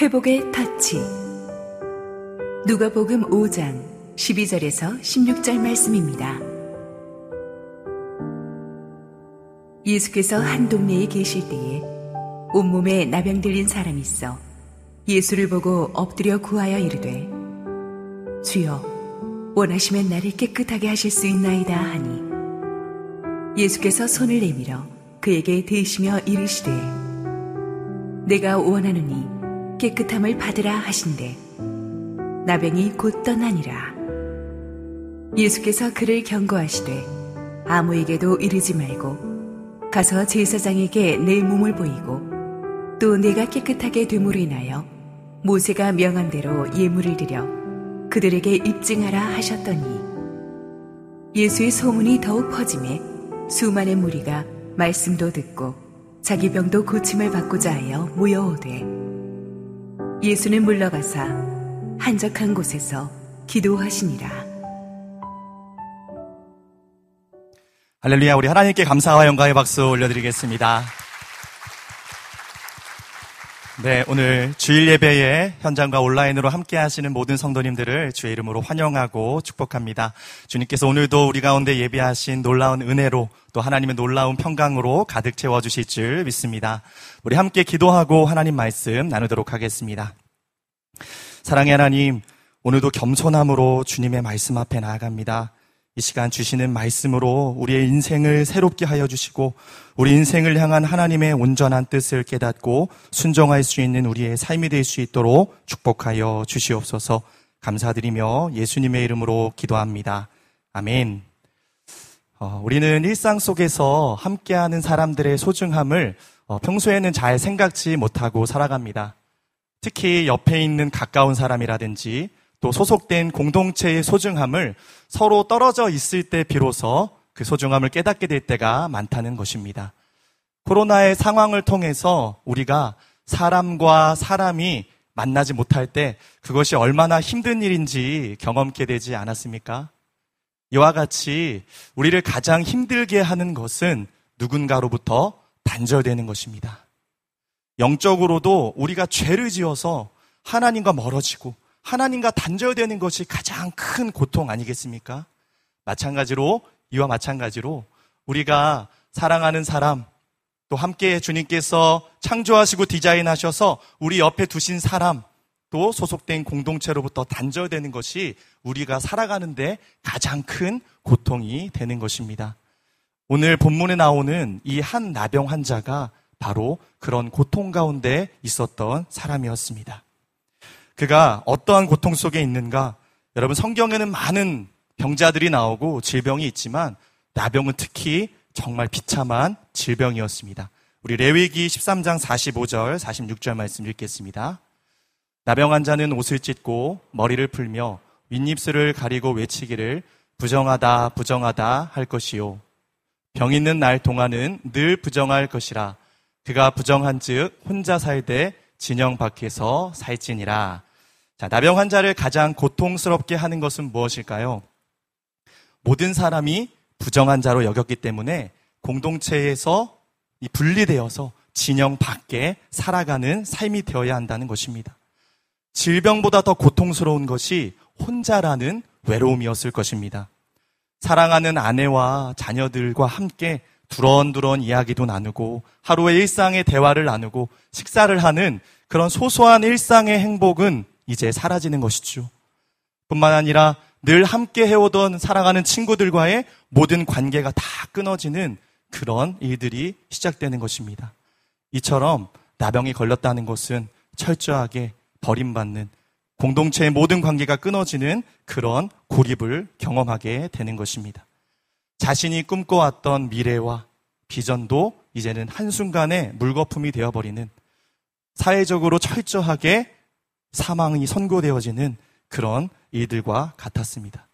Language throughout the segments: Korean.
회복의 터치 누가복음 5장 12절에서 16절 말씀입니다. 예수께서 한 동네에 계실 때에 온몸에 나병 들린 사람이 있어 예수를 보고 엎드려 구하여 이르되 주여 원하시면 나를 깨끗하게 하실 수 있나이다 하니 예수께서 손을 내밀어 그에게 대시며 이르시되 내가 원하노니 깨끗함을 받으라 하신대. 나병이 곧 떠나니라. 예수께서 그를 경고하시되 아무에게도 이르지 말고 가서 제사장에게 내 몸을 보이고 또 내가 깨끗하게 됨으로 인하여 모세가 명한 대로 예물을 드려 그들에게 입증하라 하셨더니 예수의 소문이 더욱 퍼짐에 수많은 무리가 말씀도 듣고 자기 병도 고침을 받고자 하여 모여오되 예수는 물러가사 한적한 곳에서 기도하시니라. 할렐루야, 우리 하나님께 감사와 영광의 박수 올려드리겠습니다. 네, 오늘 주일 예배에 현장과 온라인으로 함께 하시는 모든 성도님들을 주의 이름으로 환영하고 축복합니다. 주님께서 오늘도 우리 가운데 예배하신 놀라운 은혜로 또 하나님의 놀라운 평강으로 가득 채워 주실 줄 믿습니다. 우리 함께 기도하고 하나님 말씀 나누도록 하겠습니다. 사랑의 하나님, 오늘도 겸손함으로 주님의 말씀 앞에 나아갑니다. 이 시간 주시는 말씀으로 우리의 인생을 새롭게 하여 주시고 우리 인생을 향한 하나님의 온전한 뜻을 깨닫고 순종할 수 있는 우리의 삶이 될 수 있도록 축복하여 주시옵소서 감사드리며 예수님의 이름으로 기도합니다. 아멘. 어, 우리는 일상 속에서 함께하는 사람들의 소중함을 어, 평소에는 잘 생각지 못하고 살아갑니다. 특히 옆에 있는 가까운 사람이라든지 또 소속된 공동체의 소중함을 서로 떨어져 있을 때 비로소 그 소중함을 깨닫게 될 때가 많다는 것입니다. 코로나의 상황을 통해서 우리가 사람과 사람이 만나지 못할 때 그것이 얼마나 힘든 일인지 경험케 되지 않았습니까? 이와 같이 우리를 가장 힘들게 하는 것은 누군가로부터 단절되는 것입니다. 영적으로도 우리가 죄를 지어서 하나님과 멀어지고 하나님과 단절되는 것이 가장 큰 고통 아니겠습니까? 마찬가지로, 이와 마찬가지로 우리가 사랑하는 사람, 또 함께 주님께서 창조하시고 디자인하셔서 우리 옆에 두신 사람, 또 소속된 공동체로부터 단절되는 것이 우리가 살아가는데 가장 큰 고통이 되는 것입니다. 오늘 본문에 나오는 이 한 나병 환자가 바로 그런 고통 가운데 있었던 사람이었습니다. 그가 어떠한 고통 속에 있는가? 여러분 성경에는 많은 병자들이 나오고 질병이 있지만 나병은 특히 정말 비참한 질병이었습니다. 우리 레위기 13장 45절, 46절 말씀 읽겠습니다. 나병 환자는 옷을 찢고 머리를 풀며 윗입술을 가리고 외치기를 부정하다 부정하다 할 것이요. 병 있는 날 동안은 늘 부정할 것이라. 그가 부정한즉 혼자 살되 진영 밖에서 살지니라. 자, 나병 환자를 가장 고통스럽게 하는 것은 무엇일까요? 모든 사람이 부정한 자로 여겼기 때문에 공동체에서 분리되어서 진영 밖에 살아가는 삶이 되어야 한다는 것입니다. 질병보다 더 고통스러운 것이 혼자라는 외로움이었을 것입니다. 사랑하는 아내와 자녀들과 함께 두런두런 이야기도 나누고 하루의 일상의 대화를 나누고 식사를 하는 그런 소소한 일상의 행복은 이제 사라지는 것이죠. 뿐만 아니라 늘 함께 해오던 사랑하는 친구들과의 모든 관계가 다 끊어지는 그런 일들이 시작되는 것입니다. 이처럼 나병이 걸렸다는 것은 철저하게 버림받는 공동체의 모든 관계가 끊어지는 그런 고립을 경험하게 되는 것입니다. 자신이 꿈꿔왔던 미래와 비전도 이제는 한순간에 물거품이 되어버리는 사회적으로 철저하게 사망이 선고되어지는 그런 일들과 같았습니다.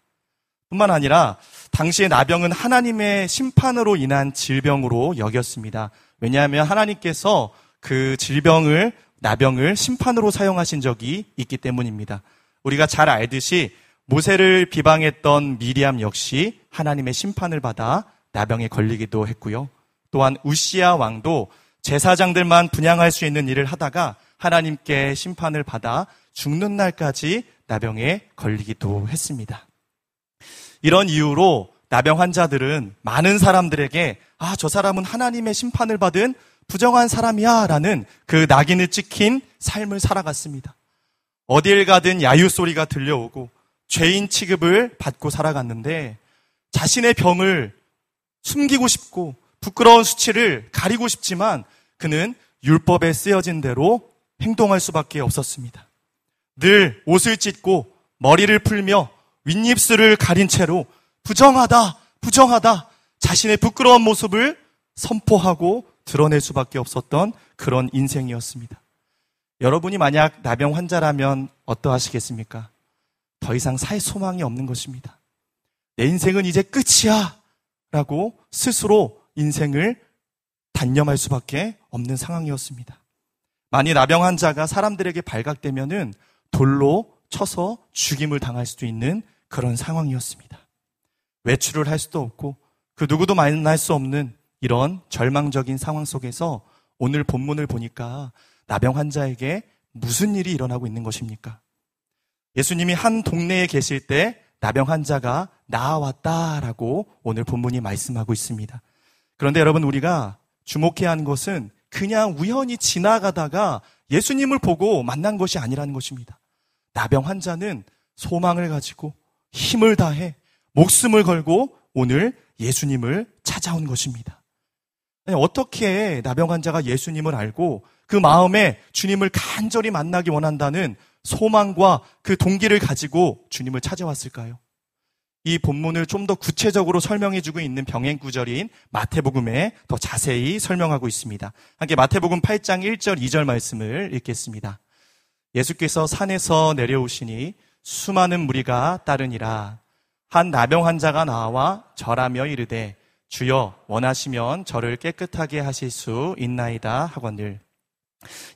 뿐만 아니라 당시의 나병은 하나님의 심판으로 인한 질병으로 여겼습니다. 왜냐하면 하나님께서 그 질병을 나병을 심판으로 사용하신 적이 있기 때문입니다. 우리가 잘 알듯이 모세를 비방했던 미리암 역시 하나님의 심판을 받아 나병에 걸리기도 했고요. 또한 우시아 왕도 제사장들만 분양할 수 있는 일을 하다가 하나님께 심판을 받아 죽는 날까지 나병에 걸리기도 했습니다. 이런 이유로 나병 환자들은 많은 사람들에게 아, 저 사람은 하나님의 심판을 받은 부정한 사람이야 라는 그 낙인을 찍힌 삶을 살아갔습니다. 어딜 가든 야유 소리가 들려오고 죄인 취급을 받고 살아갔는데 자신의 병을 숨기고 싶고 부끄러운 수치를 가리고 싶지만 그는 율법에 쓰여진 대로 행동할 수밖에 없었습니다. 늘 옷을 찢고 머리를 풀며 윗입술을 가린 채로 부정하다, 부정하다 자신의 부끄러운 모습을 선포하고 드러낼 수밖에 없었던 그런 인생이었습니다. 여러분이 만약 나병 환자라면 어떠하시겠습니까? 더 이상 살 소망이 없는 것입니다. 내 인생은 이제 끝이야! 라고 스스로 인생을 단념할 수밖에 없는 상황이었습니다. 만일 나병 환자가 사람들에게 발각되면은 돌로 쳐서 죽임을 당할 수도 있는 그런 상황이었습니다. 외출을 할 수도 없고 그 누구도 만날 수 없는 이런 절망적인 상황 속에서 오늘 본문을 보니까 나병 환자에게 무슨 일이 일어나고 있는 것입니까? 예수님이 한 동네에 계실 때 나병 환자가 나아왔다라고 오늘 본문이 말씀하고 있습니다. 그런데 여러분 우리가 주목해야 하는 것은 그냥 우연히 지나가다가 예수님을 보고 만난 것이 아니라는 것입니다. 나병 환자는 소망을 가지고 힘을 다해 목숨을 걸고 오늘 예수님을 찾아온 것입니다. 어떻게 나병 환자가 예수님을 알고 그 마음에 주님을 간절히 만나기 원한다는 소망과 그 동기를 가지고 주님을 찾아왔을까요? 이 본문을 좀 더 구체적으로 설명해주고 있는 병행 구절인 마태복음에 더 자세히 설명하고 있습니다. 함께 마태복음 8장 1절 2절 말씀을 읽겠습니다. 예수께서 산에서 내려오시니 수많은 무리가 따르니라. 한 나병 환자가 나와 절하며 이르되 주여 원하시면 저를 깨끗하게 하실 수 있나이다 하거늘.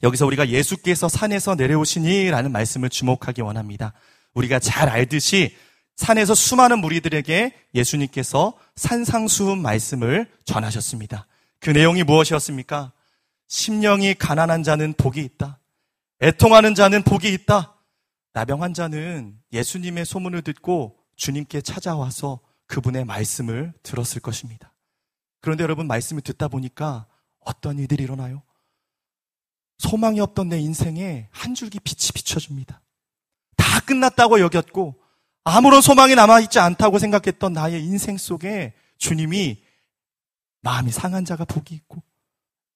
여기서 우리가 예수께서 산에서 내려오시니라는 말씀을 주목하기 원합니다. 우리가 잘 알듯이 산에서 수많은 무리들에게 예수님께서 산상수훈 말씀을 전하셨습니다. 그 내용이 무엇이었습니까? 심령이 가난한 자는 복이 있다. 애통하는 자는 복이 있다. 나병 환자는 예수님의 소문을 듣고 주님께 찾아와서 그분의 말씀을 들었을 것입니다. 그런데 여러분 말씀을 듣다 보니까 어떤 일들이 일어나요? 소망이 없던 내 인생에 한 줄기 빛이 비춰줍니다. 다 끝났다고 여겼고 아무런 소망이 남아있지 않다고 생각했던 나의 인생 속에 주님이 마음이 상한 자가 복이 있고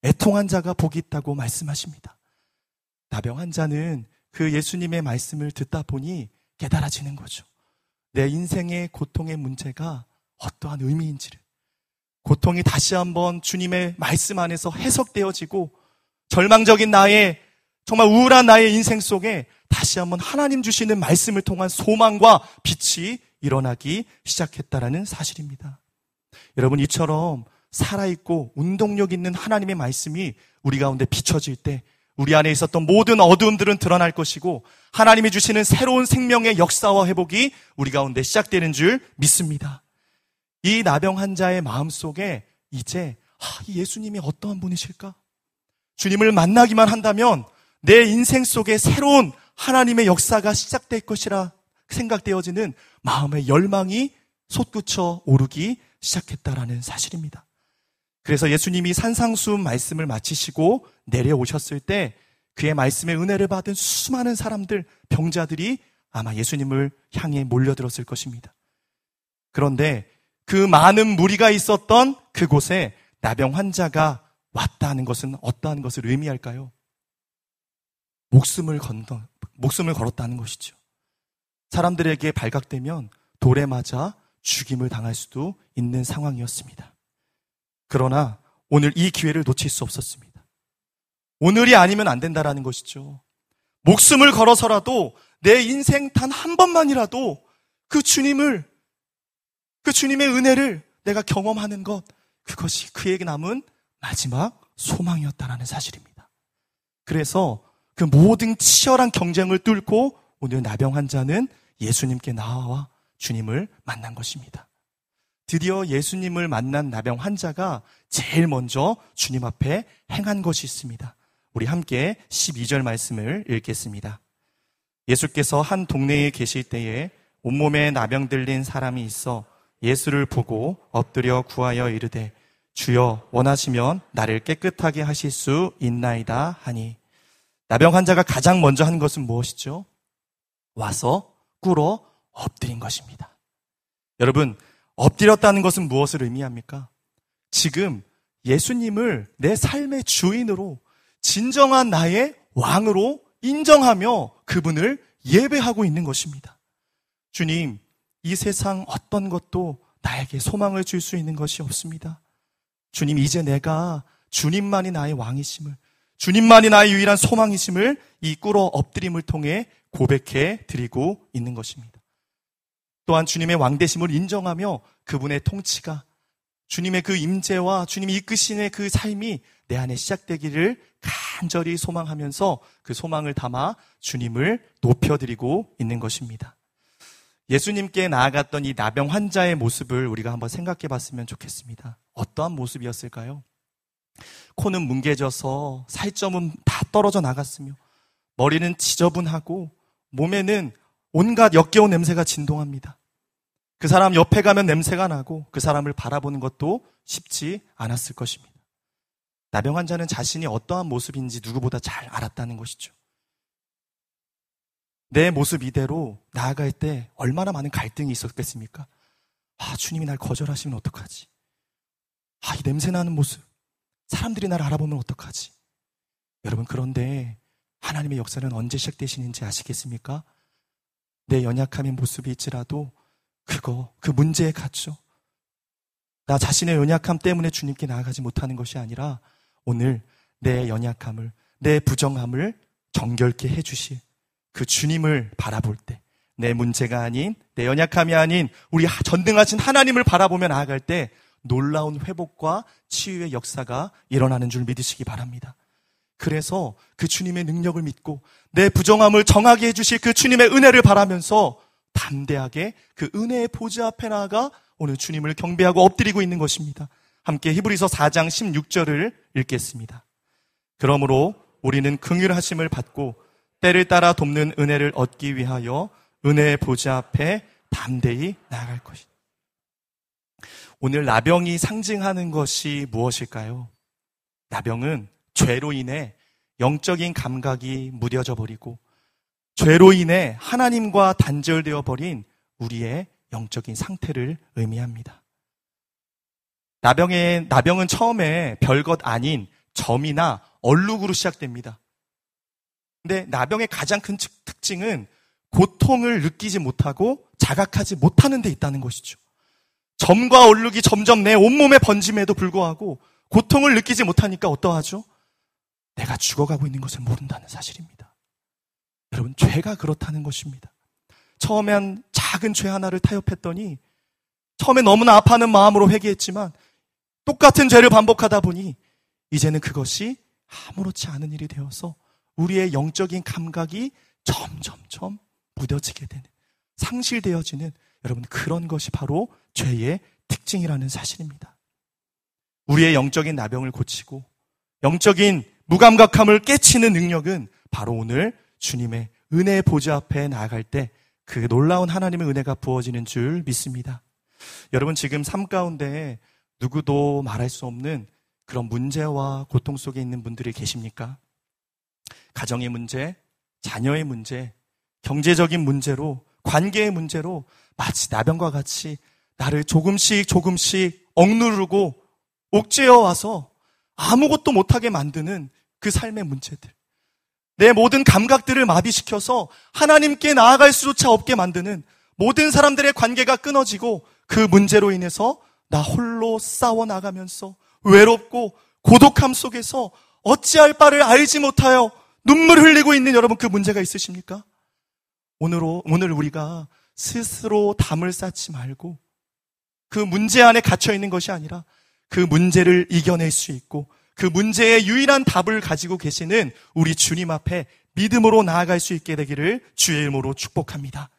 애통한 자가 복이 있다고 말씀하십니다. 나병 환자는 그 예수님의 말씀을 듣다 보니 깨달아지는 거죠. 내 인생의 고통의 문제가 어떠한 의미인지를 고통이 다시 한번 주님의 말씀 안에서 해석되어지고 절망적인 나의 정말 우울한 나의 인생 속에 다시 한번 하나님 주시는 말씀을 통한 소망과 빛이 일어나기 시작했다라는 사실입니다. 여러분 이처럼 살아있고 운동력 있는 하나님의 말씀이 우리 가운데 비춰질 때 우리 안에 있었던 모든 어두움들은 드러날 것이고 하나님이 주시는 새로운 생명의 역사와 회복이 우리 가운데 시작되는 줄 믿습니다. 이 나병 환자의 마음 속에 이제 아, 예수님이 어떠한 분이실까? 주님을 만나기만 한다면 내 인생 속에 새로운 하나님의 역사가 시작될 것이라 생각되어지는 마음의 열망이 솟구쳐 오르기 시작했다라는 사실입니다. 그래서 예수님이 산상수훈 말씀을 마치시고 내려오셨을 때 그의 말씀의 은혜를 받은 수많은 사람들, 병자들이 아마 예수님을 향해 몰려들었을 것입니다. 그런데 그 많은 무리가 있었던 그곳에 나병 환자가 왔다는 것은 어떠한 것을 의미할까요? 목숨을 건너, 목숨을 걸었다는 것이죠. 사람들에게 발각되면 돌에 맞아 죽임을 당할 수도 있는 상황이었습니다. 그러나 오늘 이 기회를 놓칠 수 없었습니다. 오늘이 아니면 안 된다라는 것이죠. 목숨을 걸어서라도 내 인생 단 한 번만이라도 그 주님을, 그 주님의 은혜를 내가 경험하는 것, 그것이 그에게 남은 마지막 소망이었다라는 사실입니다. 그래서 그 모든 치열한 경쟁을 뚫고 오늘 나병 환자는 예수님께 나와 주님을 만난 것입니다. 드디어 예수님을 만난 나병 환자가 제일 먼저 주님 앞에 행한 것이 있습니다. 우리 함께 12절 말씀을 읽겠습니다. 예수께서 한 동네에 계실 때에 온몸에 나병 들린 사람이 있어 예수를 보고 엎드려 구하여 이르되 주여 원하시면 나를 깨끗하게 하실 수 있나이다 하니 나병 환자가 가장 먼저 한 것은 무엇이죠? 와서 꿇어 엎드린 것입니다. 여러분, 엎드렸다는 것은 무엇을 의미합니까? 지금 예수님을 내 삶의 주인으로 진정한 나의 왕으로 인정하며 그분을 예배하고 있는 것입니다. 주님, 이 세상 어떤 것도 나에게 소망을 줄 수 있는 것이 없습니다. 주님, 이제 내가 주님만이 나의 왕이심을, 주님만이 나의 유일한 소망이심을 이 꿇어 엎드림을 통해 고백해 드리고 있는 것입니다. 또한 주님의 왕대심을 인정하며 그분의 통치가 주님의 그 임재와 주님이 이끄시는 그 삶이 내 안에 시작되기를 간절히 소망하면서 그 소망을 담아 주님을 높여드리고 있는 것입니다. 예수님께 나아갔던 이 나병 환자의 모습을 우리가 한번 생각해 봤으면 좋겠습니다. 어떠한 모습이었을까요? 코는 뭉개져서 살점은 다 떨어져 나갔으며 머리는 지저분하고 몸에는 온갖 역겨운 냄새가 진동합니다. 그 사람 옆에 가면 냄새가 나고 그 사람을 바라보는 것도 쉽지 않았을 것입니다. 나병 환자는 자신이 어떠한 모습인지 누구보다 잘 알았다는 것이죠. 내 모습 이대로 나아갈 때 얼마나 많은 갈등이 있었겠습니까? 아, 주님이 날 거절하시면 어떡하지? 아, 이 냄새 나는 모습. 사람들이 나를 알아보면 어떡하지? 여러분, 그런데 하나님의 역사는 언제 시작되시는지 아시겠습니까? 내 연약함의 모습이 있지라도 그거, 그 문제에 갇혀. 나 자신의 연약함 때문에 주님께 나아가지 못하는 것이 아니라 오늘 내 연약함을, 내 부정함을 정결케 해주실 그 주님을 바라볼 때, 내 문제가 아닌, 내 연약함이 아닌, 우리 전등하신 하나님을 바라보며 나아갈 때 놀라운 회복과 치유의 역사가 일어나는 줄 믿으시기 바랍니다. 그래서 그 주님의 능력을 믿고 내 부정함을 정하게 해주실 그 주님의 은혜를 바라면서 담대하게 그 은혜의 보좌 앞에 나아가 오늘 주님을 경배하고 엎드리고 있는 것입니다. 함께 히브리서 4장 16절을 읽겠습니다. 그러므로 우리는 긍휼하심을 받고 때를 따라 돕는 은혜를 얻기 위하여 은혜의 보좌 앞에 담대히 나아갈 것이다. 오늘 나병이 상징하는 것이 무엇일까요? 나병은 죄로 인해 영적인 감각이 무뎌져 버리고 죄로 인해 하나님과 단절되어 버린 우리의 영적인 상태를 의미합니다. 나병의, 나병은 처음에 별것 아닌 점이나 얼룩으로 시작됩니다. 근데 나병의 가장 큰 특징은 고통을 느끼지 못하고 자각하지 못하는 데 있다는 것이죠. 점과 얼룩이 점점 내 온몸에 번짐에도 불구하고 고통을 느끼지 못하니까 어떠하죠? 내가 죽어가고 있는 것을 모른다는 사실입니다. 여러분, 죄가 그렇다는 것입니다. 처음엔 작은 죄 하나를 타협했더니 처음에 너무나 아파하는 마음으로 회개했지만 똑같은 죄를 반복하다 보니 이제는 그것이 아무렇지 않은 일이 되어서 우리의 영적인 감각이 점점점 무뎌지게 되는 상실되어지는 여러분 그런 것이 바로 죄의 특징이라는 사실입니다. 우리의 영적인 나병을 고치고 영적인 무감각함을 깨치는 능력은 바로 오늘 주님의 은혜 보좌 앞에 나아갈 때 그 놀라운 하나님의 은혜가 부어지는 줄 믿습니다. 여러분 지금 삶 가운데 누구도 말할 수 없는 그런 문제와 고통 속에 있는 분들이 계십니까? 가정의 문제, 자녀의 문제, 경제적인 문제로, 관계의 문제로 마치 나병과 같이 나를 조금씩 조금씩 억누르고 옥죄어 와서 아무것도 못하게 만드는 그 삶의 문제들. 내 모든 감각들을 마비시켜서 하나님께 나아갈 수조차 없게 만드는 모든 사람들의 관계가 끊어지고 그 문제로 인해서 나 홀로 싸워 나가면서 외롭고 고독함 속에서 어찌할 바를 알지 못하여 눈물 흘리고 있는 여러분 그 문제가 있으십니까? 오늘, 오늘 우리가 스스로 담을 쌓지 말고 그 문제 안에 갇혀 있는 것이 아니라 그 문제를 이겨낼 수 있고 그 문제의 유일한 답을 가지고 계시는 우리 주님 앞에 믿음으로 나아갈 수 있게 되기를 주의 이름으로 축복합니다.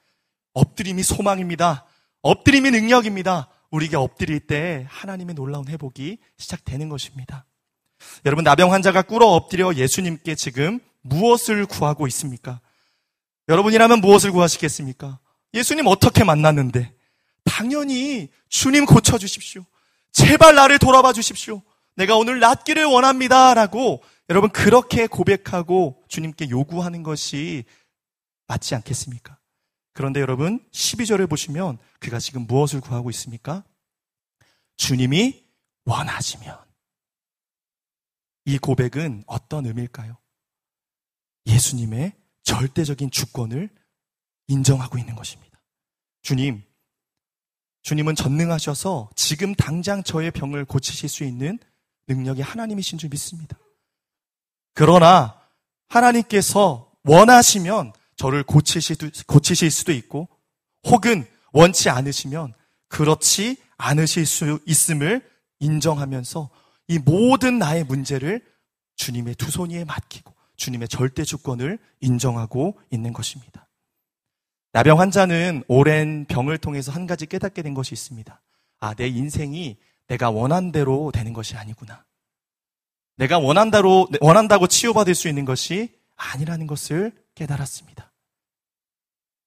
엎드림이 소망입니다. 엎드림이 능력입니다. 우리가 엎드릴 때 하나님의 놀라운 회복이 시작되는 것입니다. 여러분, 나병 환자가 꿇어 엎드려 예수님께 지금 무엇을 구하고 있습니까? 여러분이라면 무엇을 구하시겠습니까? 예수님 어떻게 만났는데? 당연히 주님 고쳐주십시오. 제발 나를 돌아봐 주십시오. 내가 오늘 낫기를 원합니다. 라고 여러분 그렇게 고백하고 주님께 요구하는 것이 맞지 않겠습니까? 그런데 여러분 12절을 보시면 그가 지금 무엇을 구하고 있습니까? 주님이 원하시면 이 고백은 어떤 의미일까요? 예수님의 절대적인 주권을 인정하고 있는 것입니다. 주님, 주님은 전능하셔서 지금 당장 저의 병을 고치실 수 있는 능력이 하나님이신 줄 믿습니다. 그러나 하나님께서 원하시면 저를 고치실, 수도 있고 혹은 원치 않으시면 그렇지 않으실 수 있음을 인정하면서 이 모든 나의 문제를 주님의 두손 위에 맡기고 주님의 절대 주권을 인정하고 있는 것입니다. 나병 환자는 오랜 병을 통해서 한 가지 깨닫게 된 것이 있습니다. 아, 내 인생이 내가 원한 대로 되는 것이 아니구나. 내가 원한다로, 원한다고 치유받을 수 있는 것이 아니라는 것을 깨달았습니다.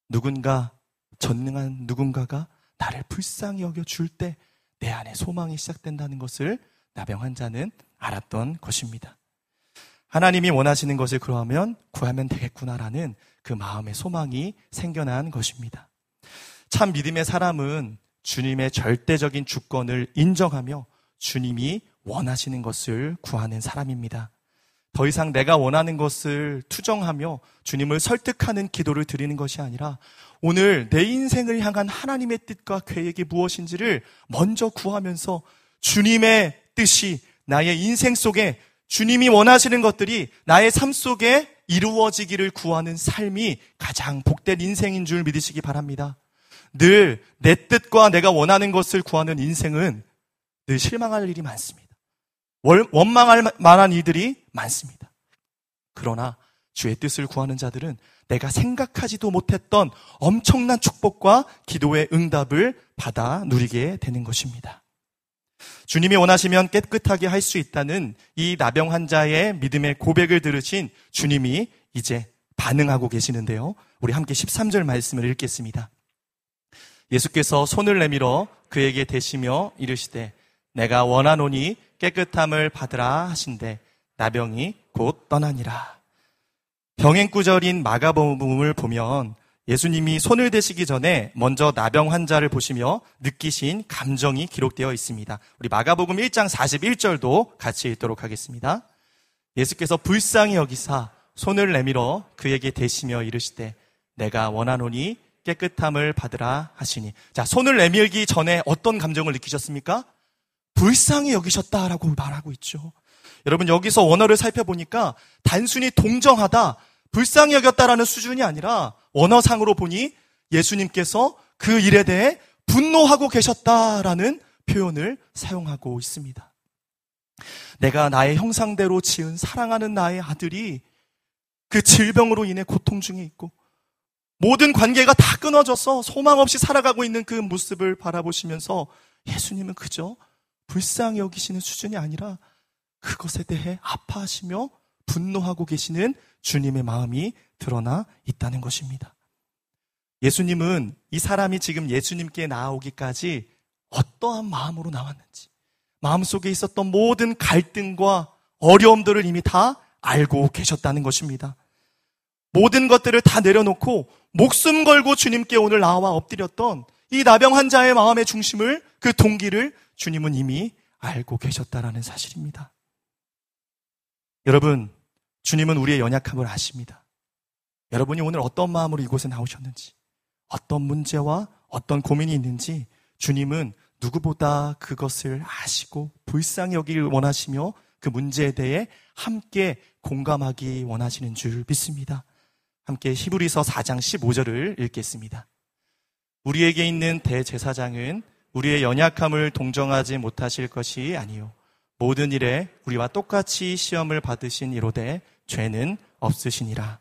누군가, 전능한 누군가가 나를 불쌍히 여겨줄 때 내 안에 소망이 시작된다는 것을 나병 환자는 알았던 것입니다. 하나님이 원하시는 것을 그러하면 구하면 되겠구나라는 그 마음의 소망이 생겨난 것입니다. 참 믿음의 사람은 주님의 절대적인 주권을 인정하며 주님이 원하시는 것을 구하는 사람입니다. 더 이상 내가 원하는 것을 투정하며 주님을 설득하는 기도를 드리는 것이 아니라 오늘 내 인생을 향한 하나님의 뜻과 계획이 무엇인지를 먼저 구하면서 주님의 뜻이 나의 인생 속에 주님이 원하시는 것들이 나의 삶 속에 이루어지기를 구하는 삶이 가장 복된 인생인 줄 믿으시기 바랍니다. 늘 내 뜻과 내가 원하는 것을 구하는 인생은 늘 실망할 일이 많습니다. 원망할 만한 이들이 많습니다. 그러나 주의 뜻을 구하는 자들은 내가 생각하지도 못했던 엄청난 축복과 기도의 응답을 받아 누리게 되는 것입니다. 주님이 원하시면 깨끗하게 할 수 있다는 이 나병 환자의 믿음의 고백을 들으신 주님이 이제 반응하고 계시는데요. 우리 함께 13절 말씀을 읽겠습니다. 예수께서 손을 내밀어 그에게 대시며 이르시되 내가 원하노니 깨끗함을 받으라 하신데 나병이 곧 떠나니라. 병행구절인 마가복음을 보면 예수님이 손을 대시기 전에 먼저 나병 환자를 보시며 느끼신 감정이 기록되어 있습니다. 우리 마가복음 1장 41절도 같이 읽도록 하겠습니다. 예수께서 불쌍히 여기사 손을 내밀어 그에게 대시며 이르시되 내가 원하노니 깨끗함을 받으라 하시니. 자, 손을 내밀기 전에 어떤 감정을 느끼셨습니까? 불쌍히 여기셨다라고 말하고 있죠. 여러분 여기서 원어를 살펴보니까 단순히 동정하다, 불쌍히 여겼다라는 수준이 아니라 원어상으로 보니 예수님께서 그 일에 대해 분노하고 계셨다라는 표현을 사용하고 있습니다. 내가 나의 형상대로 지은 사랑하는 나의 아들이 그 질병으로 인해 고통 중에 있고 모든 관계가 다 끊어져서 소망 없이 살아가고 있는 그 모습을 바라보시면서 예수님은 그저 불쌍히 여기시는 수준이 아니라 그것에 대해 아파하시며 분노하고 계시는 주님의 마음이 드러나 있다는 것입니다. 예수님은 이 사람이 지금 예수님께 나오기까지 어떠한 마음으로 나왔는지, 마음속에 있었던 모든 갈등과 어려움들을 이미 다 알고 계셨다는 것입니다. 모든 것들을 다 내려놓고 목숨 걸고 주님께 오늘 나와 엎드렸던 이 나병 환자의 마음의 중심을 그 동기를 주님은 이미 알고 계셨다라는 사실입니다. 여러분, 주님은 우리의 연약함을 아십니다. 여러분이 오늘 어떤 마음으로 이곳에 나오셨는지, 어떤 문제와 어떤 고민이 있는지 주님은 누구보다 그것을 아시고 불쌍히 여기를 원하시며 그 문제에 대해 함께 공감하기 원하시는 줄 믿습니다. 함께 히브리서 4장 15절을 읽겠습니다. 우리에게 있는 대제사장은 우리의 연약함을 동정하지 못하실 것이 아니요 모든 일에 우리와 똑같이 시험을 받으신 이로되 죄는 없으시니라.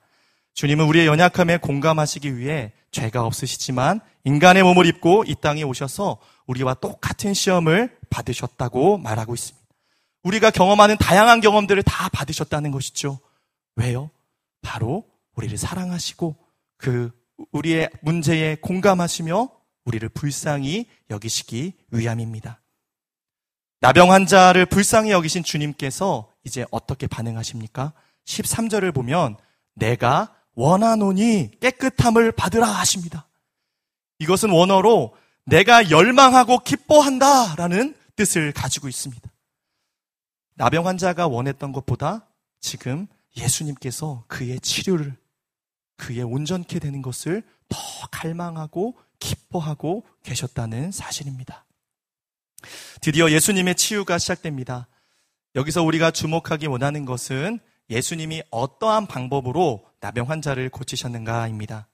주님은 우리의 연약함에 공감하시기 위해 죄가 없으시지만 인간의 몸을 입고 이 땅에 오셔서 우리와 똑같은 시험을 받으셨다고 말하고 있습니다. 우리가 경험하는 다양한 경험들을 다 받으셨다는 것이죠. 왜요? 바로 우리를 사랑하시고 그 우리의 문제에 공감하시며 우리를 불쌍히 여기시기 위함입니다. 나병 환자를 불쌍히 여기신 주님께서 이제 어떻게 반응하십니까? 13절을 보면 내가 원하노니 깨끗함을 받으라 하십니다. 이것은 원어로 내가 열망하고 기뻐한다 라는 뜻을 가지고 있습니다. 나병 환자가 원했던 것보다 지금 예수님께서 그의 치료를, 그의 온전케 되는 것을 더 갈망하고 기뻐하고 계셨다는 사실입니다. 드디어 예수님의 치유가 시작됩니다. 여기서 우리가 주목하기 원하는 것은 예수님이 어떠한 방법으로 나병 환자를 고치셨는가입니다.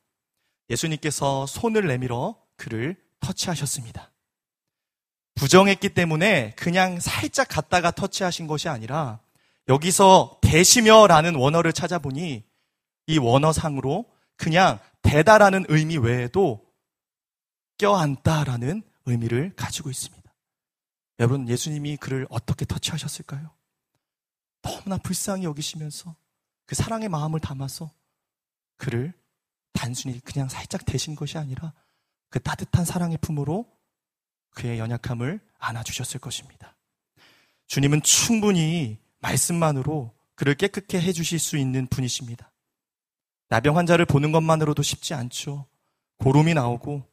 예수님께서 손을 내밀어 그를 터치하셨습니다. 부정했기 때문에 그냥 살짝 갔다가 터치하신 것이 아니라 여기서 대시며라는 원어를 찾아보니 이 원어상으로 그냥 대다라는 의미 외에도 껴안다라는 의미를 가지고 있습니다. 여러분, 예수님이 그를 어떻게 터치하셨을까요? 너무나 불쌍히 여기시면서 그 사랑의 마음을 담아서 그를 단순히 그냥 살짝 대신 것이 아니라 그 따뜻한 사랑의 품으로 그의 연약함을 안아주셨을 것입니다. 주님은 충분히 말씀만으로 그를 깨끗게 해주실 수 있는 분이십니다. 나병 환자를 보는 것만으로도 쉽지 않죠. 고름이 나오고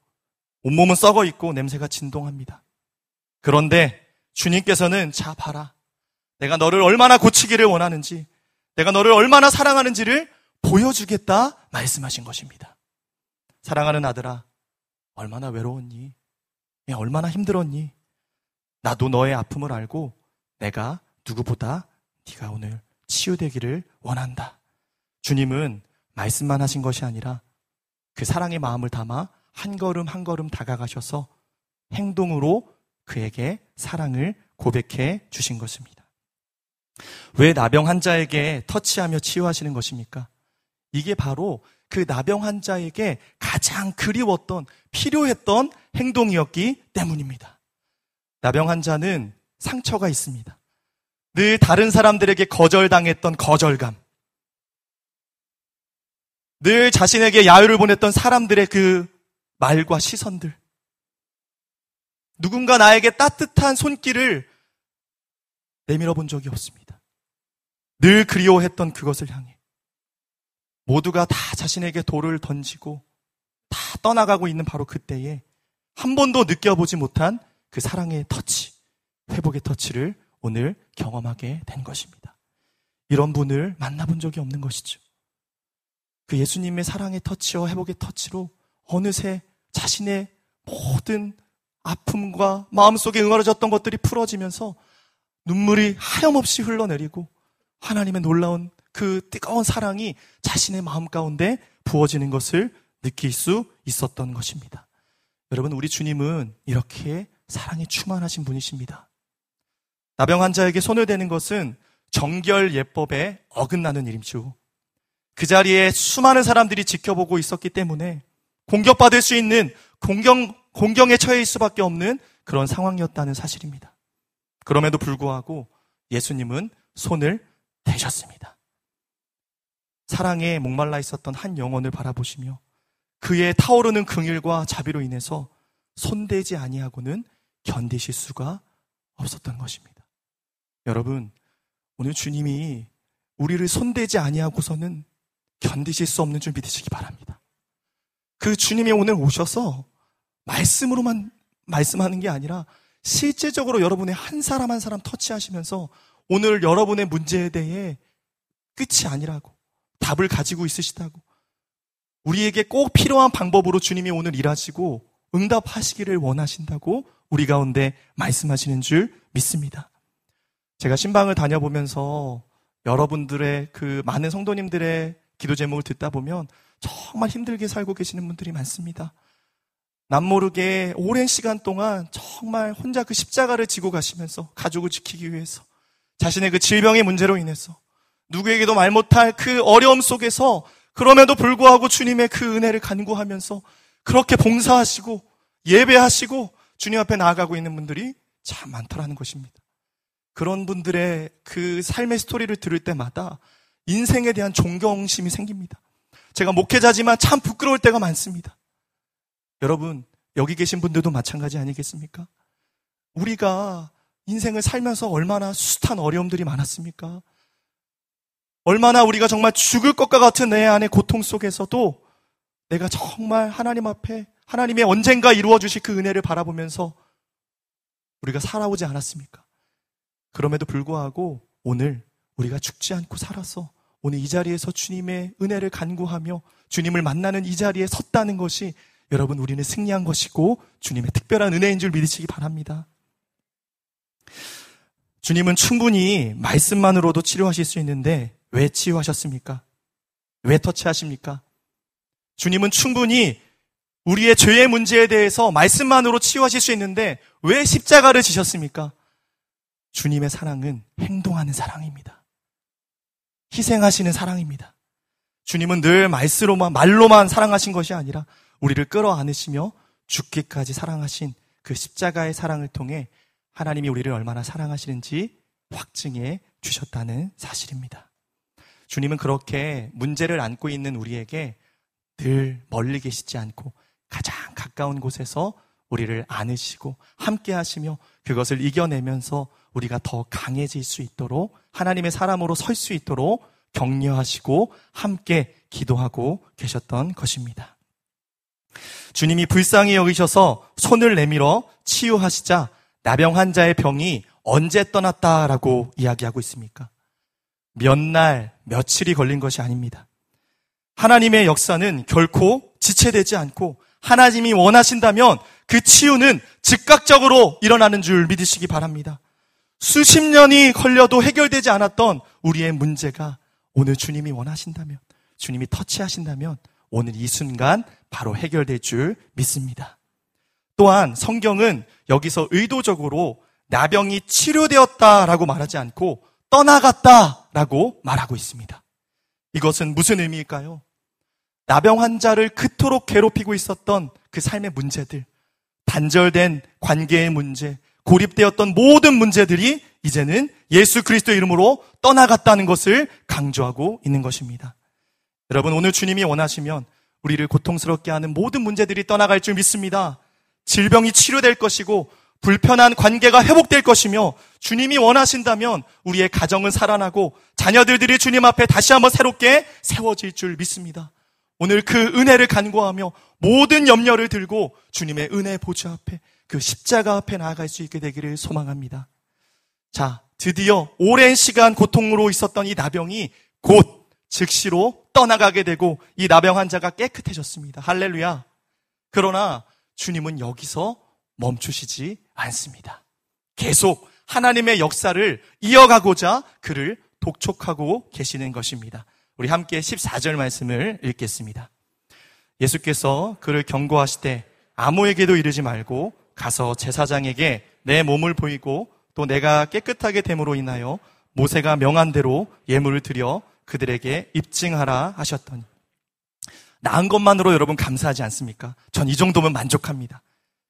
온몸은 썩어 있고 냄새가 진동합니다. 그런데 주님께서는 자 봐라. 내가 너를 얼마나 고치기를 원하는지, 내가 너를 얼마나 사랑하는지를 보여주겠다 말씀하신 것입니다. 사랑하는 아들아, 얼마나 외로웠니? 얼마나 힘들었니? 나도 너의 아픔을 알고 내가 누구보다 네가 오늘 치유되기를 원한다. 주님은 말씀만 하신 것이 아니라 그 사랑의 마음을 담아 한 걸음 한 걸음 다가가셔서 행동으로 그에게 사랑을 고백해 주신 것입니다. 왜 나병 환자에게 터치하며 치유하시는 것입니까? 이게 바로 그 나병 환자에게 가장 그리웠던, 필요했던 행동이었기 때문입니다. 나병 환자는 상처가 있습니다. 늘 다른 사람들에게 거절당했던 거절감. 늘 자신에게 야유를 보냈던 사람들의 그 말과 시선들. 누군가 나에게 따뜻한 손길을 내밀어 본 적이 없습니다. 늘 그리워했던 그것을 향해. 모두가 다 자신에게 돌을 던지고 다 떠나가고 있는 바로 그때에 한 번도 느껴보지 못한 그 사랑의 터치, 회복의 터치를 오늘 경험하게 된 것입니다. 이런 분을 만나본 적이 없는 것이죠. 그 예수님의 사랑의 터치와 회복의 터치로 어느새 자신의 모든 아픔과 마음속에 응어려졌던 것들이 풀어지면서 눈물이 하염없이 흘러내리고 하나님의 놀라운 그 뜨거운 사랑이 자신의 마음 가운데 부어지는 것을 느낄 수 있었던 것입니다. 여러분, 우리 주님은 이렇게 사랑이 충만하신 분이십니다. 나병 환자에게 손을 대는 것은 정결 예법에 어긋나는 일임죠. 그 자리에 수많은 사람들이 지켜보고 있었기 때문에 공격받을 수 있는 공경, 공경에 처해있을 수밖에 없는 그런 상황이었다는 사실입니다. 그럼에도 불구하고 예수님은 손을 대셨습니다. 사랑에 목말라 있었던 한 영혼을 바라보시며 그의 타오르는 긍휼과 자비로 인해서 손대지 아니하고는 견디실 수가 없었던 것입니다. 여러분, 오늘 주님이 우리를 손대지 아니하고서는 견디실 수 없는 줄 믿으시기 바랍니다. 그 주님이 오늘 오셔서 말씀으로만 말씀하는 게 아니라 실제적으로 여러분의 한 사람 한 사람 터치하시면서 오늘 여러분의 문제에 대해 끝이 아니라고 답을 가지고 있으시다고 우리에게 꼭 필요한 방법으로 주님이 오늘 일하시고 응답하시기를 원하신다고 우리 가운데 말씀하시는 줄 믿습니다. 제가 신방을 다녀보면서 여러분들의 그 많은 성도님들의 기도 제목을 듣다 보면 정말 힘들게 살고 계시는 분들이 많습니다. 남모르게 오랜 시간 동안 정말 혼자 그 십자가를 지고 가시면서 가족을 지키기 위해서 자신의 그 질병의 문제로 인해서 누구에게도 말 못할 그 어려움 속에서 그럼에도 불구하고 주님의 그 은혜를 간구하면서 그렇게 봉사하시고 예배하시고 주님 앞에 나아가고 있는 분들이 참 많더라는 것입니다. 그런 분들의 그 삶의 스토리를 들을 때마다 인생에 대한 존경심이 생깁니다. 제가 목회자지만 참 부끄러울 때가 많습니다. 여러분, 여기 계신 분들도 마찬가지 아니겠습니까? 우리가 인생을 살면서 얼마나 숱한 어려움들이 많았습니까? 얼마나 우리가 정말 죽을 것과 같은 내 안의 고통 속에서도 내가 정말 하나님 앞에 하나님의 언젠가 이루어 주실 그 은혜를 바라보면서 우리가 살아오지 않았습니까? 그럼에도 불구하고 오늘 우리가 죽지 않고 살아서 오늘 이 자리에서 주님의 은혜를 간구하며 주님을 만나는 이 자리에 섰다는 것이 여러분 우리는 승리한 것이고 주님의 특별한 은혜인 줄 믿으시기 바랍니다. 주님은 충분히 말씀만으로도 치료하실 수 있는데 왜 치유하셨습니까? 왜 터치하십니까? 주님은 충분히 우리의 죄의 문제에 대해서 말씀만으로 치유하실 수 있는데 왜 십자가를 지셨습니까? 주님의 사랑은 행동하는 사랑입니다. 희생하시는 사랑입니다. 주님은 늘 말씀으로만, 말로만 사랑하신 것이 아니라 우리를 끌어안으시며 죽기까지 사랑하신 그 십자가의 사랑을 통해 하나님이 우리를 얼마나 사랑하시는지 확증해 주셨다는 사실입니다. 주님은 그렇게 문제를 안고 있는 우리에게 늘 멀리 계시지 않고 가장 가까운 곳에서 우리를 안으시고 함께 하시며 그것을 이겨내면서 우리가 더 강해질 수 있도록 하나님의 사람으로 설 수 있도록 격려하시고 함께 기도하고 계셨던 것입니다. 주님이 불쌍히 여기셔서 손을 내밀어 치유하시자 나병 환자의 병이 언제 떠났다라고 이야기하고 있습니까? 몇 날, 며칠이 걸린 것이 아닙니다. 하나님의 역사는 결코 지체되지 않고 하나님이 원하신다면 그 치유는 즉각적으로 일어나는 줄 믿으시기 바랍니다. 수십 년이 걸려도 해결되지 않았던 우리의 문제가 오늘 주님이 원하신다면, 주님이 터치하신다면 오늘 이 순간 바로 해결될 줄 믿습니다. 또한 성경은 여기서 의도적으로 나병이 치료되었다라고 말하지 않고 떠나갔다라고 말하고 있습니다. 이것은 무슨 의미일까요? 나병 환자를 그토록 괴롭히고 있었던 그 삶의 문제들, 단절된 관계의 문제, 고립되었던 모든 문제들이 이제는 예수 그리스도 이름으로 떠나갔다는 것을 강조하고 있는 것입니다. 여러분, 오늘 주님이 원하시면 우리를 고통스럽게 하는 모든 문제들이 떠나갈 줄 믿습니다. 질병이 치료될 것이고 불편한 관계가 회복될 것이며 주님이 원하신다면 우리의 가정은 살아나고 자녀들들이 주님 앞에 다시 한번 새롭게 세워질 줄 믿습니다. 오늘 그 은혜를 간구하며 모든 염려를 들고 주님의 은혜 보좌 앞에 그 십자가 앞에 나아갈 수 있게 되기를 소망합니다. 자, 드디어 오랜 시간 고통으로 있었던 이 나병이 곧 즉시로 떠나가게 되고 이 나병 환자가 깨끗해졌습니다. 할렐루야. 그러나 주님은 여기서 멈추시지 않습니다. 계속 하나님의 역사를 이어가고자 그를 독촉하고 계시는 것입니다. 우리 함께 14절 말씀을 읽겠습니다. 예수께서 그를 경고하시되 아무에게도 이르지 말고 가서 제사장에게 내 몸을 보이고 또 내가 깨끗하게 됨으로 인하여 모세가 명한 대로 예물을 드려 그들에게 입증하라 하셨더니 나은 것만으로 여러분 감사하지 않습니까? 전 이 정도면 만족합니다.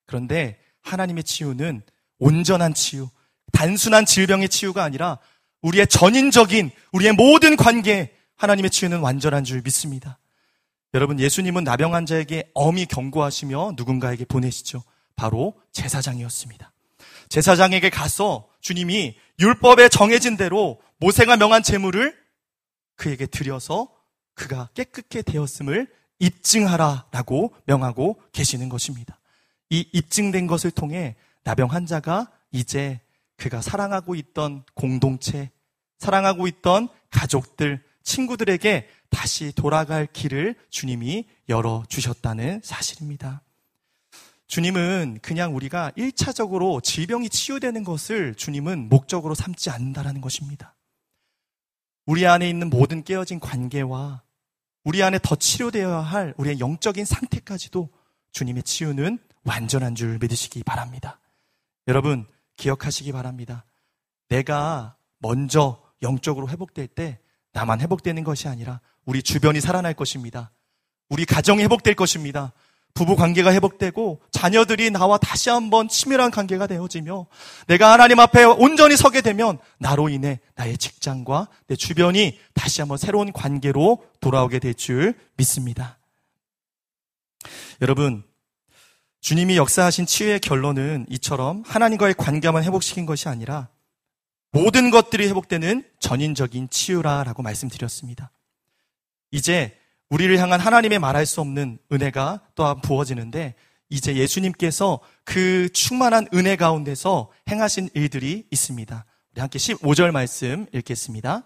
그런데 하나님의 치유는 온전한 치유, 단순한 질병의 치유가 아니라 우리의 전인적인 우리의 모든 관계 하나님의 치유는 완전한 줄 믿습니다. 여러분 예수님은 나병 환자에게 엄히 경고하시며 누군가에게 보내시죠. 바로 제사장이었습니다. 제사장에게 가서 주님이 율법에 정해진 대로 모세가 명한 제물을 그에게 드려서 그가 깨끗게 되었음을 입증하라라고 명하고 계시는 것입니다. 이 입증된 것을 통해 나병 환자가 이제 그가 사랑하고 있던 공동체, 사랑하고 있던 가족들, 친구들에게 다시 돌아갈 길을 주님이 열어 주셨다는 사실입니다. 주님은 그냥 우리가 1차적으로 질병이 치유되는 것을 주님은 목적으로 삼지 않는다라는 것입니다. 우리 안에 있는 모든 깨어진 관계와 우리 안에 더 치료되어야 할 우리의 영적인 상태까지도 주님의 치유는 완전한 줄 믿으시기 바랍니다. 여러분, 기억하시기 바랍니다. 내가 먼저 영적으로 회복될 때 나만 회복되는 것이 아니라 우리 주변이 살아날 것입니다. 우리 가정이 회복될 것입니다. 부부 관계가 회복되고 자녀들이 나와 다시 한번 치밀한 관계가 되어지며 내가 하나님 앞에 온전히 서게 되면 나로 인해 나의 직장과 내 주변이 다시 한번 새로운 관계로 돌아오게 될 줄 믿습니다. 여러분, 주님이 역사하신 치유의 결론은 이처럼 하나님과의 관계만 회복시킨 것이 아니라 모든 것들이 회복되는 전인적인 치유라라고 말씀드렸습니다. 이제 우리를 향한 하나님의 말할 수 없는 은혜가 또한 부어지는데 이제 예수님께서 그 충만한 은혜 가운데서 행하신 일들이 있습니다. 우리 함께 15절 말씀 읽겠습니다.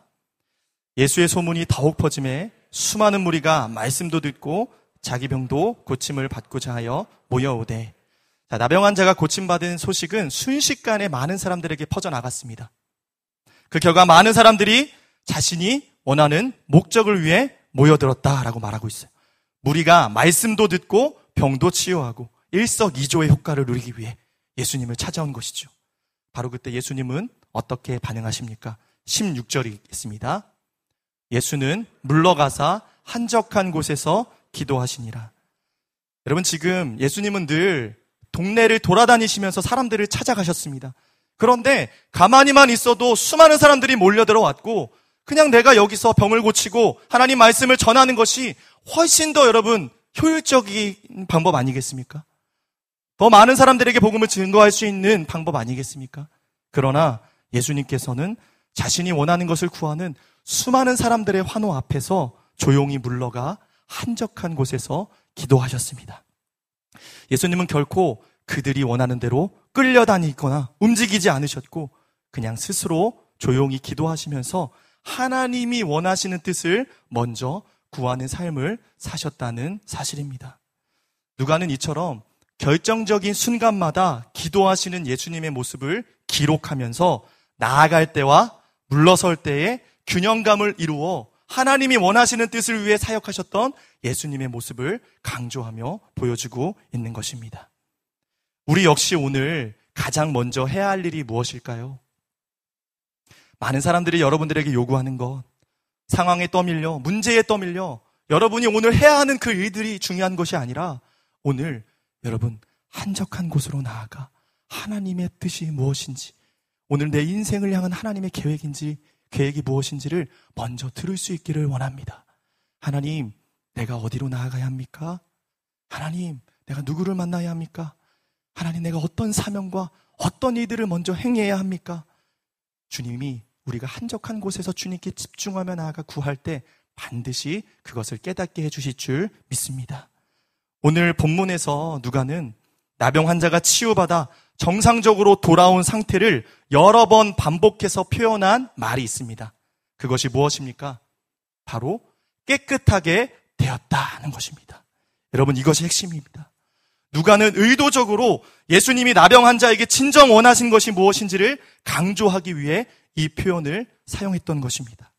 예수의 소문이 더욱 퍼짐에 수많은 무리가 말씀도 듣고 자기 병도 고침을 받고자 하여 모여오되 자, 나병 환자가 고침받은 소식은 순식간에 많은 사람들에게 퍼져나갔습니다. 그 결과 많은 사람들이 자신이 원하는 목적을 위해 모여들었다라고 말하고 있어요. 무리가 말씀도 듣고 병도 치유하고 일석이조의 효과를 누리기 위해 예수님을 찾아온 것이죠. 바로 그때 예수님은 어떻게 반응하십니까? 16절이 있습니다. 예수는 물러가사 한적한 곳에서 기도하시니라. 여러분 지금 예수님은 늘 동네를 돌아다니시면서 사람들을 찾아가셨습니다. 그런데 가만히만 있어도 수많은 사람들이 몰려들어 왔고 그냥 내가 여기서 병을 고치고 하나님 말씀을 전하는 것이 훨씬 더 여러분 효율적인 방법 아니겠습니까? 더 많은 사람들에게 복음을 증거할 수 있는 방법 아니겠습니까? 그러나 예수님께서는 자신이 원하는 것을 구하는 수많은 사람들의 환호 앞에서 조용히 물러가 한적한 곳에서 기도하셨습니다. 예수님은 결코 그들이 원하는 대로 끌려다니거나 움직이지 않으셨고 그냥 스스로 조용히 기도하시면서 하나님이 원하시는 뜻을 먼저 구하는 삶을 사셨다는 사실입니다. 누가는 이처럼 결정적인 순간마다 기도하시는 예수님의 모습을 기록하면서 나아갈 때와 물러설 때에 균형감을 이루어 하나님이 원하시는 뜻을 위해 사역하셨던 예수님의 모습을 강조하며 보여주고 있는 것입니다. 우리 역시 오늘 가장 먼저 해야 할 일이 무엇일까요? 많은 사람들이 여러분들에게 요구하는 것, 상황에 떠밀려, 문제에 떠밀려, 여러분이 오늘 해야 하는 그 일들이 중요한 것이 아니라 오늘 여러분 한적한 곳으로 나아가 하나님의 뜻이 무엇인지, 오늘 내 인생을 향한 하나님의 계획인지 계획이 무엇인지를 먼저 들을 수 있기를 원합니다. 하나님, 내가 어디로 나아가야 합니까? 하나님, 내가 누구를 만나야 합니까? 하나님, 내가 어떤 사명과 어떤 이들을 먼저 행해야 합니까? 주님이 우리가 한적한 곳에서 주님께 집중하며 나아가 구할 때 반드시 그것을 깨닫게 해주실 줄 믿습니다. 오늘 본문에서 누가는 나병 환자가 치유받아 정상적으로 돌아온 상태를 여러 번 반복해서 표현한 말이 있습니다. 그것이 무엇입니까? 바로 깨끗하게 되었다는 것입니다. 여러분 이것이 핵심입니다. 누가는 의도적으로 예수님이 나병 환자에게 진정 원하신 것이 무엇인지를 강조하기 위해 이 표현을 사용했던 것입니다.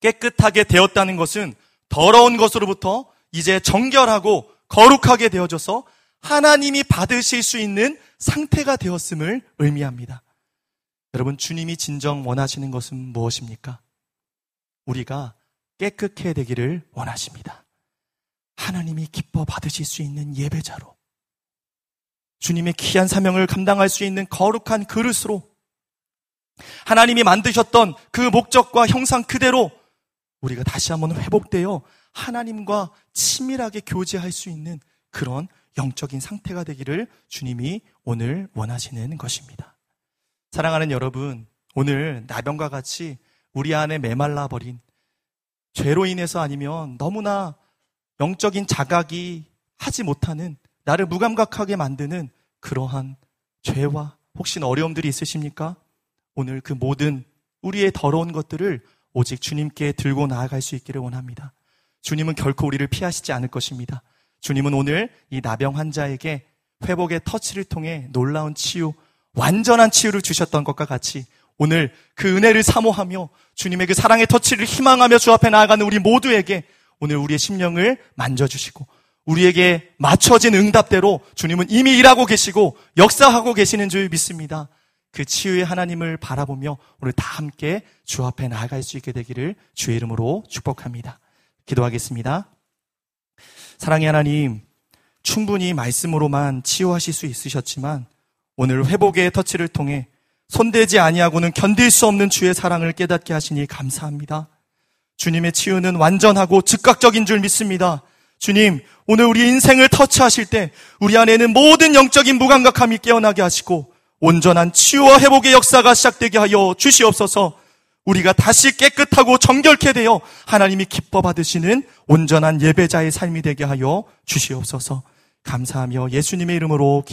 깨끗하게 되었다는 것은 더러운 것으로부터 이제 정결하고 거룩하게 되어져서 하나님이 받으실 수 있는 상태가 되었음을 의미합니다. 여러분, 주님이 진정 원하시는 것은 무엇입니까? 우리가 깨끗해 되기를 원하십니다. 하나님이 기뻐 받으실 수 있는 예배자로, 주님의 귀한 사명을 감당할 수 있는 거룩한 그릇으로, 하나님이 만드셨던 그 목적과 형상 그대로 우리가 다시 한번 회복되어 하나님과 치밀하게 교제할 수 있는 그런 영적인 상태가 되기를 주님이 오늘 원하시는 것입니다. 사랑하는 여러분, 오늘 나병과 같이 우리 안에 메말라 버린 죄로 인해서 아니면 너무나 영적인 자각이 하지 못하는 나를 무감각하게 만드는 그러한 죄와 혹시 어려움들이 있으십니까? 오늘 그 모든 우리의 더러운 것들을 오직 주님께 들고 나아갈 수 있기를 원합니다. 주님은 결코 우리를 피하시지 않을 것입니다. 주님은 오늘 이 나병 환자에게 회복의 터치를 통해 놀라운 치유, 완전한 치유를 주셨던 것과 같이 오늘 그 은혜를 사모하며 주님의 그 사랑의 터치를 희망하며 주 앞에 나아가는 우리 모두에게 오늘 우리의 심령을 만져주시고 우리에게 맞춰진 응답대로 주님은 이미 일하고 계시고 역사하고 계시는 줄 믿습니다. 그 치유의 하나님을 바라보며 오늘 다 함께 주 앞에 나아갈 수 있게 되기를 주의 이름으로 축복합니다. 기도하겠습니다. 사랑의 하나님, 충분히 말씀으로만 치유하실 수 있으셨지만 오늘 회복의 터치를 통해 손대지 아니하고는 견딜 수 없는 주의 사랑을 깨닫게 하시니 감사합니다. 주님의 치유는 완전하고 즉각적인 줄 믿습니다. 주님, 오늘 우리 인생을 터치하실 때 우리 안에 는 모든 영적인 무감각함이 깨어나게 하시고 온전한 치유와 회복의 역사가 시작되게 하여 주시옵소서 우리가 다시 깨끗하고 정결케 되어 하나님이 기뻐 받으시는 온전한 예배자의 삶이 되게 하여 주시옵소서. 감사하며 예수님의 이름으로